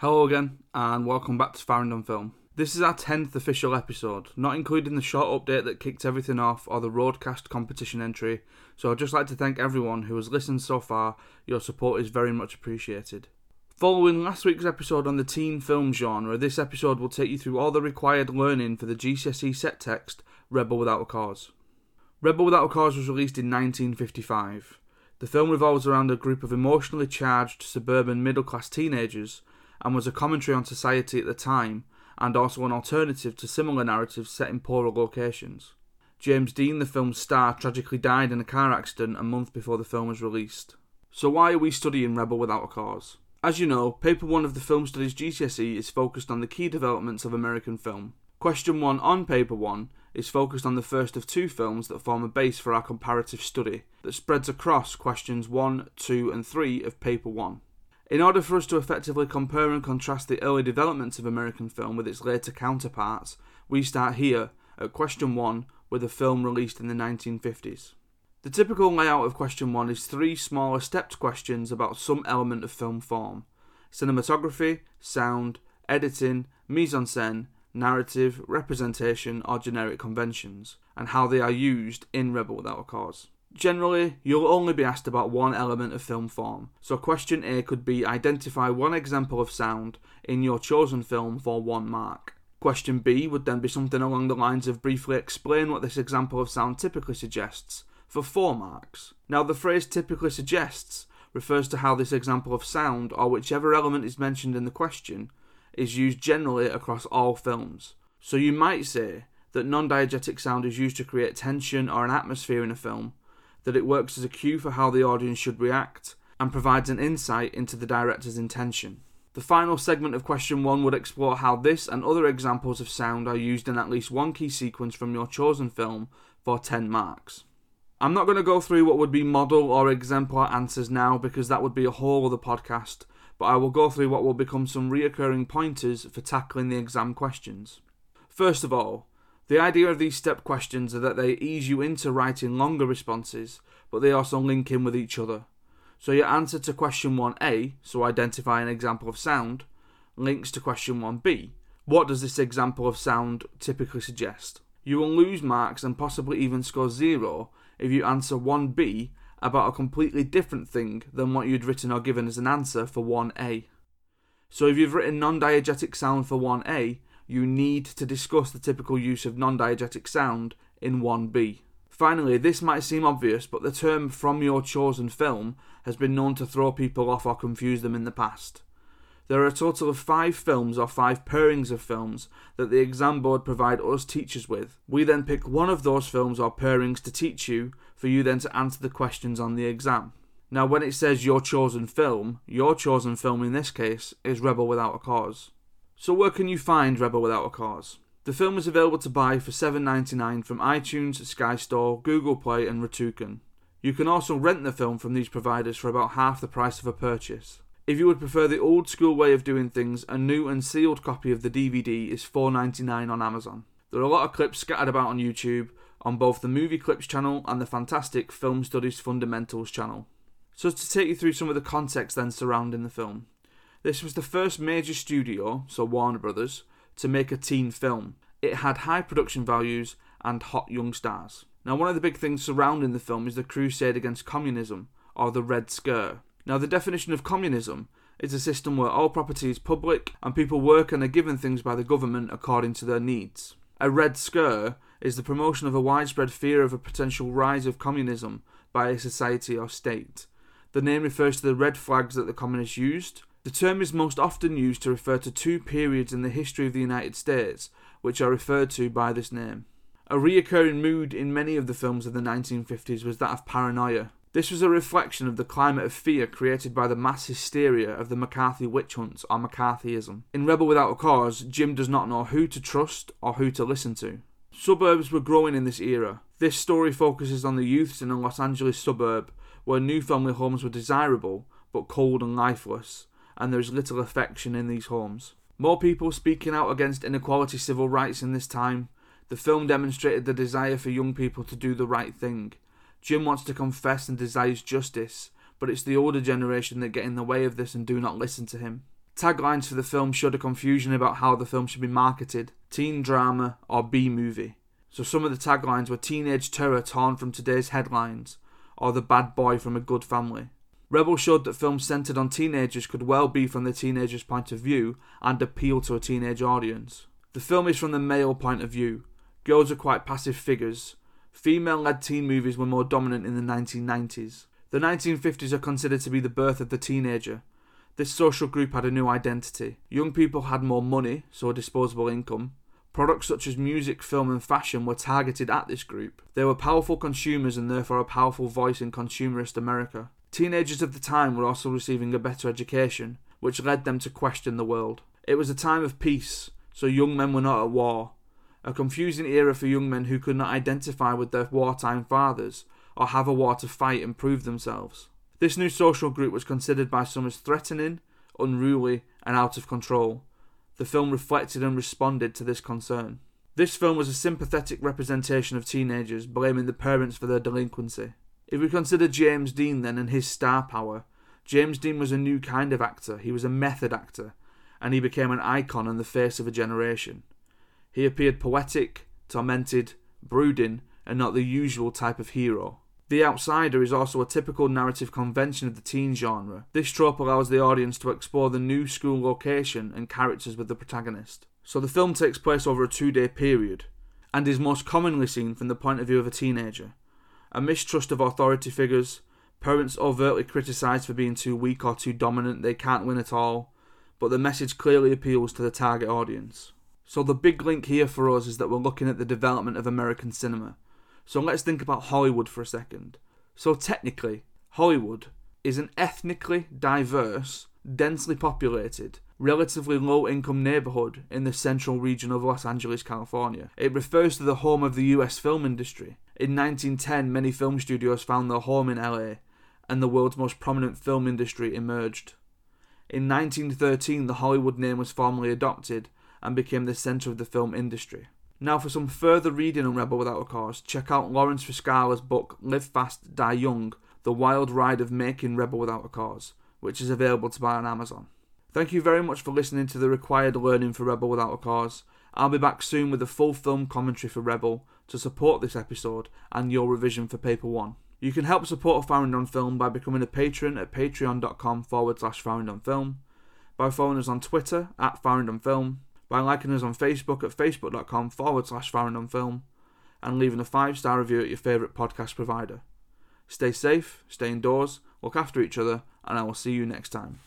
Hello again, and welcome back to Farringdon Film. This is our 10th official episode, not including the short update that kicked everything off or the Roadcast competition entry, so I'd just like to thank everyone who has listened so far. Your support is very much appreciated. Following last week's episode on the teen film genre, this episode will take you through all the required learning for the GCSE set text Rebel Without a Cause. Rebel Without a Cause was released in 1955. The film revolves around a group of emotionally charged suburban middle class teenagers and was a commentary on society at the time and also an alternative to similar narratives set in poorer locations. James Dean, the film's star, tragically died in a car accident a month before the film was released. So, why are we studying Rebel Without a Cause? As you know, Paper 1 of the Film Studies GCSE is focused on the key developments of American film. Question 1 on Paper 1 is focused on the first of two films that form a base for our comparative study, that spreads across questions 1, 2, and 3 of Paper 1. In order for us to effectively compare and contrast the early developments of American film with its later counterparts, we start here at question 1 with a film released in the 1950s. The typical layout of question 1 is three smaller stepped questions about some element of film form cinematography, sound, editing, mise en scène, narrative, representation, or generic conventions, and how they are used in Rebel Without a Cause. Generally, you'll only be asked about one element of film form, so question A could be identify one example of sound in your chosen film for one mark. Question B would then be something along the lines of briefly explain what this example of sound typically suggests for four marks. Now, the phrase typically suggests refers to how this example of sound, or whichever element is mentioned in the question, is used generally across all films. So you might say that non diegetic sound is used to create tension or an atmosphere in a film, that it works as a cue for how the audience should react and provides an insight into the director's intention. The final segment of question 1 would explore how this and other examples of sound are used in at least one key sequence from your chosen film for 10 marks. I'm not going to go through what would be model or exemplar answers now because that would be a whole other podcast, but I will go through what will become some reoccurring pointers for tackling the exam questions. First of all, the idea of these step questions are that they ease you into writing longer responses, but they also link in with each other. So your answer to question 1a, so identify an example of sound, links to question 1b. What does this example of sound typically suggest? You will lose marks and possibly even score zero if you answer 1b about a completely different thing than what you'd written or given as an answer for 1a. So if you've written non diegetic sound for 1a, you need to discuss the typical use of non diegetic sound in 1b. Finally, this might seem obvious, but the term from your chosen film has been known to throw people off or confuse them in the past. There are a total of five films or five pairings of films that the exam board provide us teachers with. We then pick one of those films or pairings to teach you, for you then to answer the questions on the exam. Now, when it says your chosen film, your chosen film in this case is Rebel Without a Cause. So where can you find Rebel Without a Cause? The film is available to buy for $7.99 from iTunes, Sky Store, Google Play, and Rakuten. You can also rent the film from these providers for about half the price of a purchase. If you would prefer the old school way of doing things, a new and sealed copy of the DVD is $4.99 on Amazon. There are a lot of clips scattered about on YouTube, on both the Movie Clips channel and the fantastic Film Studies Fundamentals channel. So, to take you through some of the context then surrounding the film. This was the first major studio, so Warner Brothers, to make a teen film. It had high production values and hot young stars. Now, one of the big things surrounding the film is the crusade against communism, or the Red Scare. Now, the definition of communism is a system where all property is public and people work and are given things by the government according to their needs. A Red Scare is the promotion of a widespread fear of a potential rise of communism by a society or state. The name refers to the red flags that the communists used, the term is most often used to refer to two periods in the history of the United States, which are referred to by this name. A reoccurring mood in many of the films of the 1950s was that of paranoia. This was a reflection of the climate of fear created by the mass hysteria of the McCarthy witch hunts or McCarthyism. In Rebel Without a Cause, Jim does not know who to trust or who to listen to. Suburbs were growing in this era. This story focuses on the youths in a Los Angeles suburb where new family homes were desirable but cold and lifeless, and there is little affection in these homes. More people speaking out against inequality civil rights in this time. The film demonstrated the desire for young people to do the right thing. Jim wants to confess and desires justice, but it's the older generation that get in the way of this and do not listen to him. Taglines for the film showed a confusion about how the film should be marketed teen drama or B movie. So some of the taglines were teenage terror torn from today's headlines or the bad boy from a good family. Rebel showed that films centered on teenagers could well be from the teenager's point of view and appeal to a teenage audience. The film is from the male point of view. Girls are quite passive figures. Female led teen movies were more dominant in the 1990s. The 1950s are considered to be the birth of the teenager. This social group had a new identity. Young people had more money, so disposable income. Products such as music, film, and fashion were targeted at this group. They were powerful consumers and therefore a powerful voice in consumerist America. Teenagers of the time were also receiving a better education, which led them to question the world. It was a time of peace, so young men were not at war. A confusing era for young men who could not identify with their wartime fathers or have a war to fight and prove themselves. This new social group was considered by some as threatening, unruly, and out of control. The film reflected and responded to this concern. This film was a sympathetic representation of teenagers blaming the parents for their delinquency. If we consider James Dean then and his star power, James Dean was a new kind of actor. He was a method actor, and he became an icon and the face of a generation. He appeared poetic, tormented, brooding, and not the usual type of hero. The Outsider is also a typical narrative convention of the teen genre. This trope allows the audience to explore the new school location and characters with the protagonist. So the film takes place over a two day period, and is most commonly seen from the point of view of a teenager. A mistrust of authority figures, parents overtly criticised for being too weak or too dominant, they can't win at all, but the message clearly appeals to the target audience. So the big link here for us is that we're looking at the development of American cinema so let's think about Hollywood for a second. So technically, Hollywood is an ethnically diverse, densely populated, relatively low income neighborhood in the central region of Los Angeles, California. It refers to the home of the US film industry. In 1910, many film studios found their home in LA, and the world's most prominent film industry emerged. In 1913, the Hollywood name was formally adopted and became the center of the film industry. Now, for some further reading on Rebel Without a Cause, check out Lawrence Frascella's book Live Fast, Die Young The Wild Ride of Making Rebel Without a Cause, which is available to buy on Amazon. Thank you very much for listening to the required learning for Rebel Without a Cause. I'll be back soon with a full film commentary for Rebel to support this episode and your revision for Paper 1. You can help support Farringdon Film by becoming a patron at patreon.com forward slash Farringdon Film, by following us on Twitter at Farringdon Film, by liking us on Facebook at facebook.com forward slash Farringdon Film and leaving a five star review at your favourite podcast provider. Stay safe, stay indoors, look after each other, and I will see you next time.